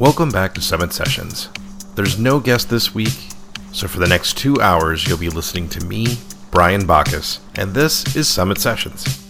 Welcome back to Summit Sessions. There's no guest this week, so for the next two hours, you'll be listening to me, Brian Bacchus, and this is Summit Sessions.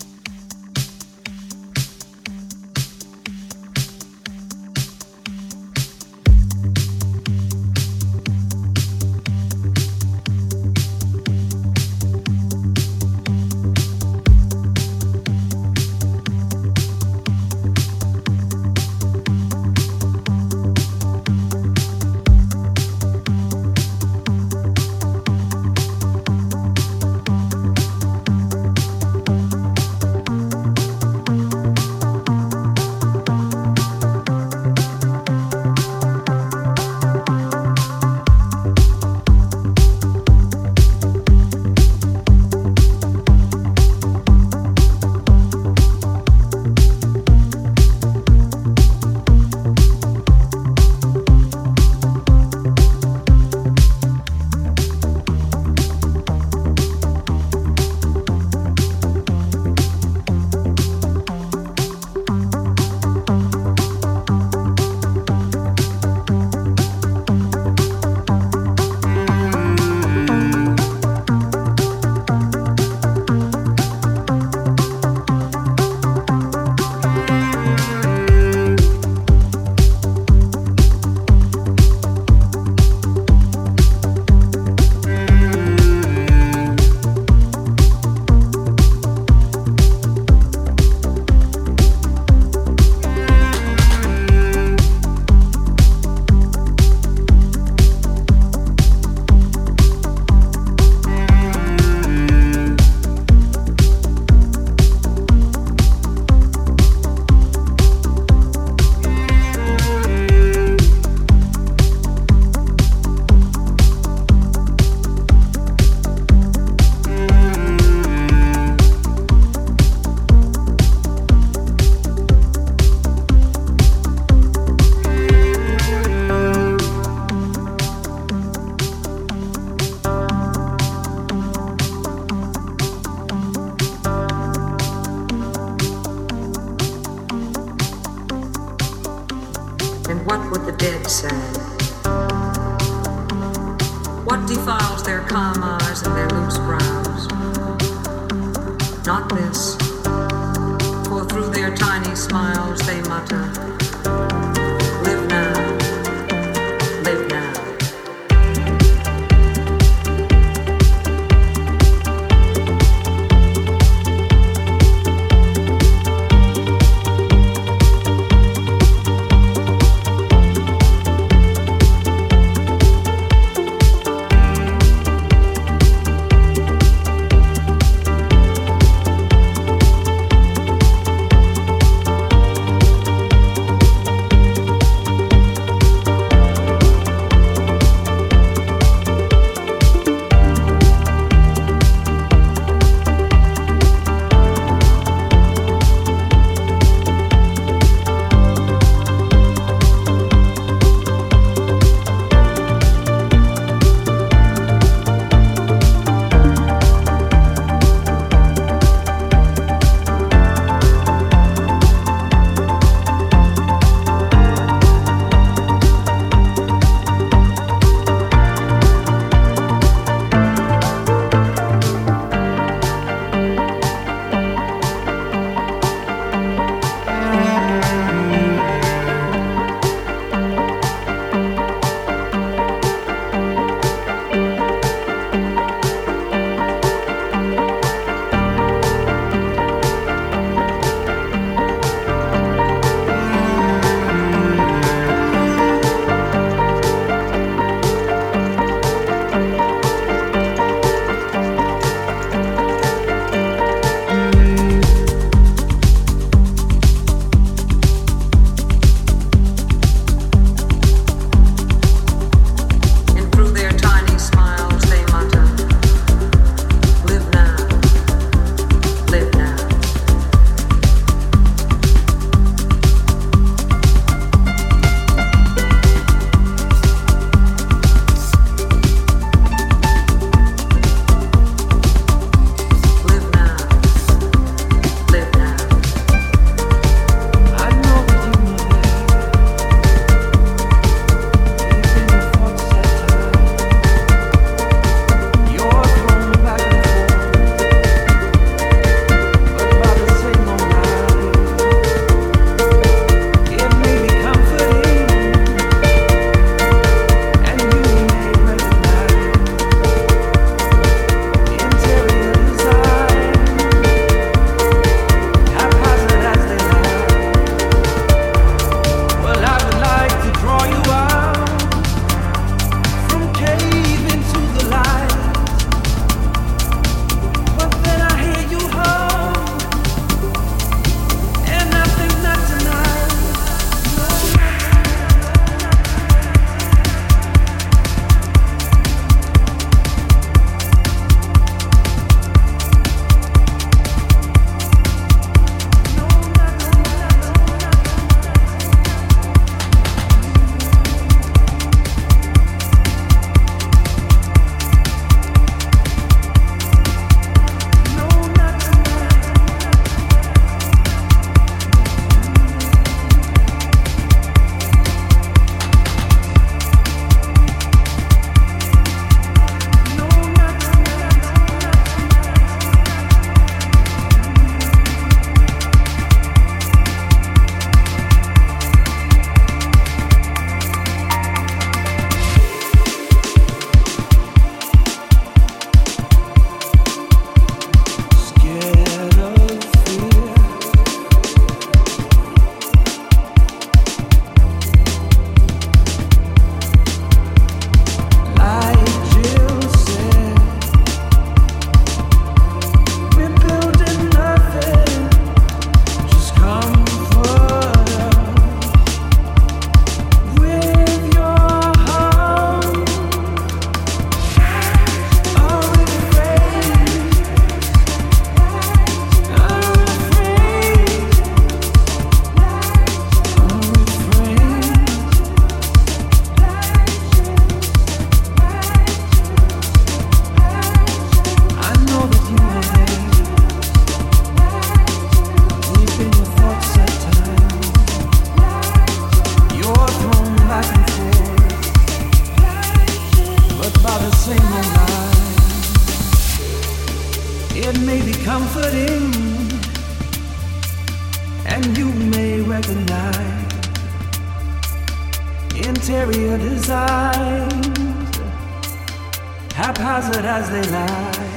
As they lie.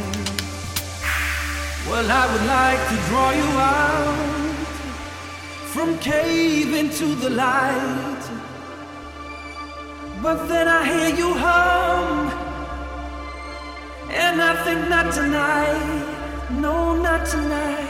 Well, I would like to draw you out from cave into the light. But then I hear you hum, and I think not tonight, no, not tonight.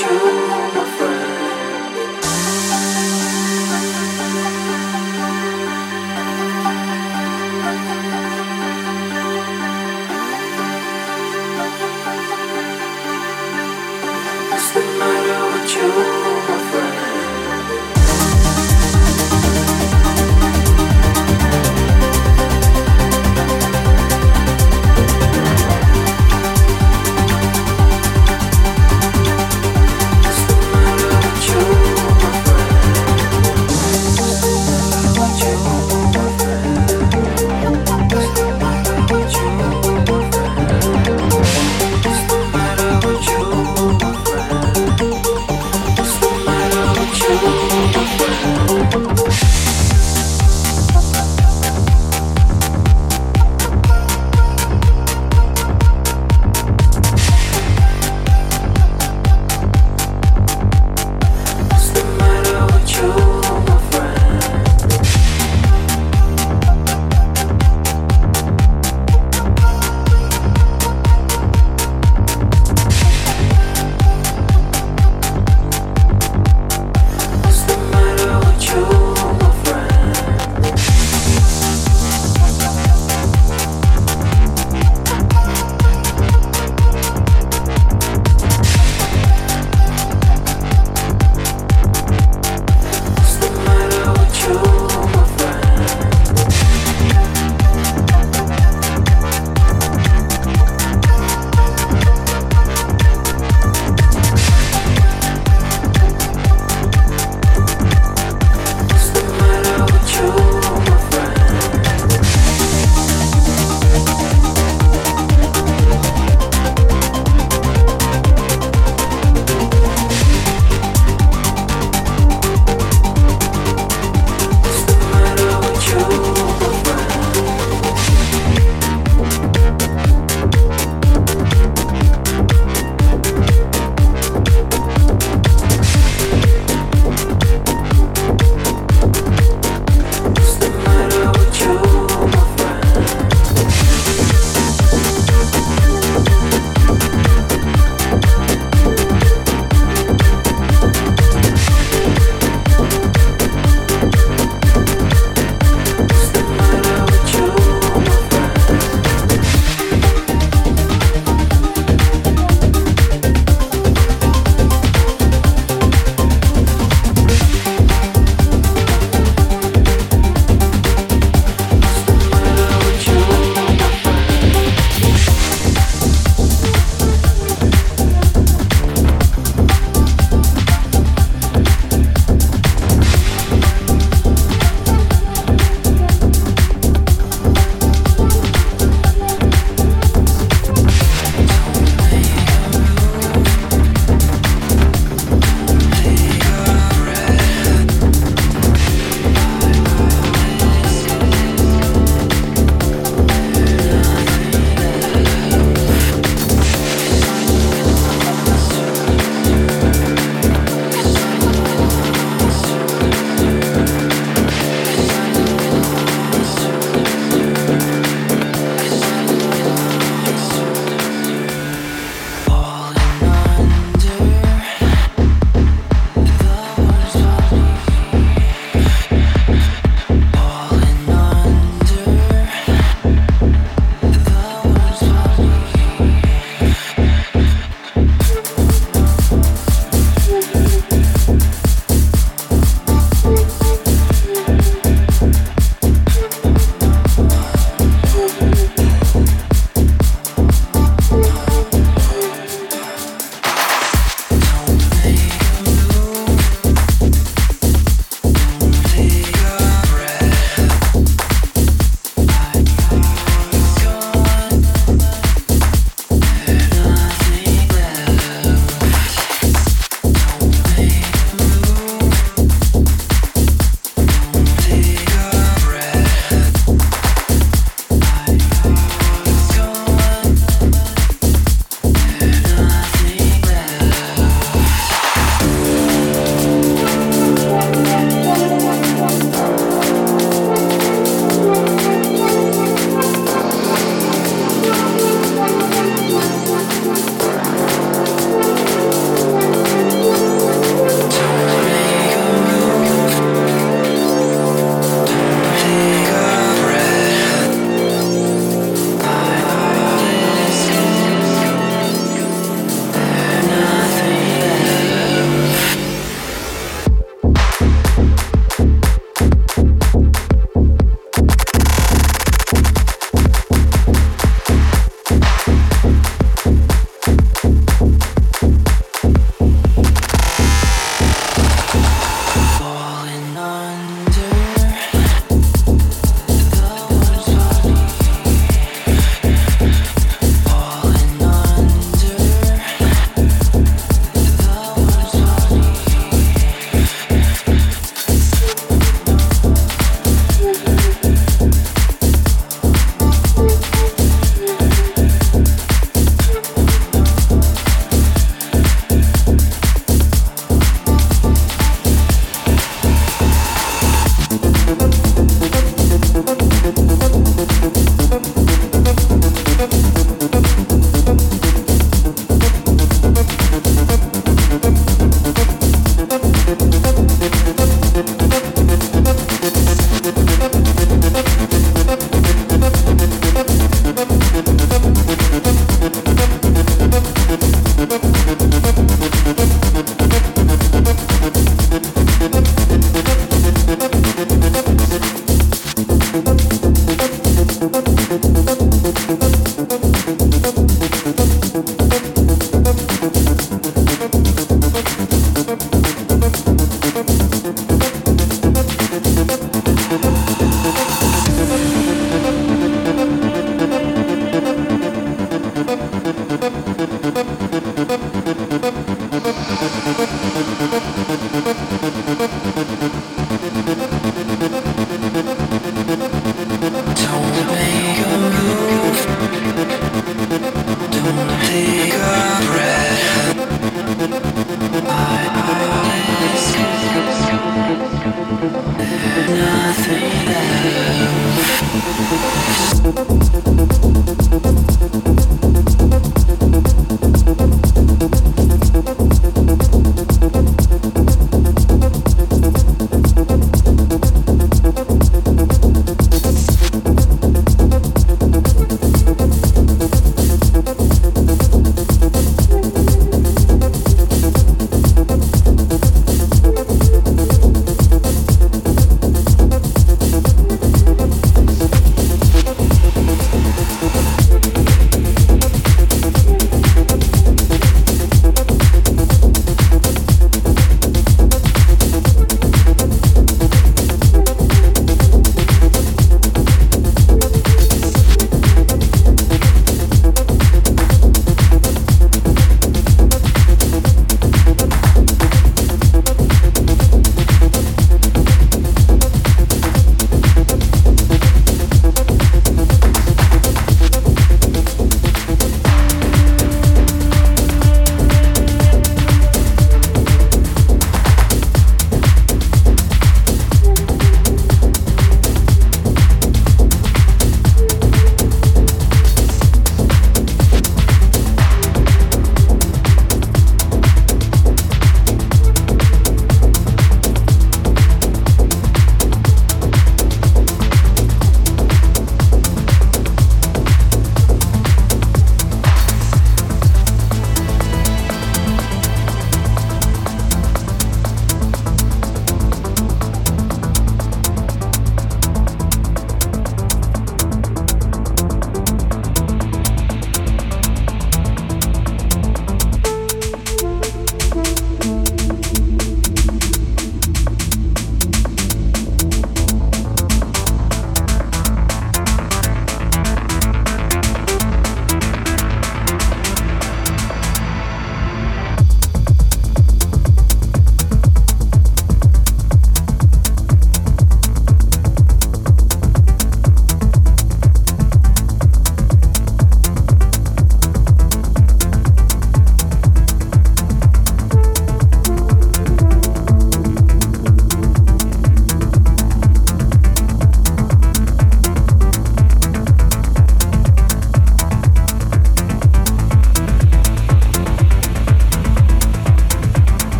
What's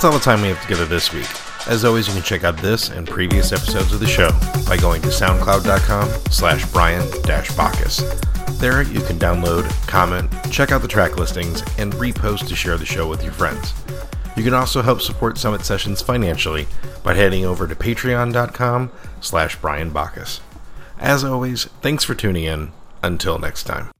That's all the time we have together this week. As always, you can check out this and previous episodes of the show by going to soundcloud.com slash brian-bacchus. There you can download, comment, check out the track listings, and repost to share the show with your friends. You can also help support Summit Sessions financially by heading over to patreon.com slash brian-bacchus. As always, thanks for tuning in. Until next time.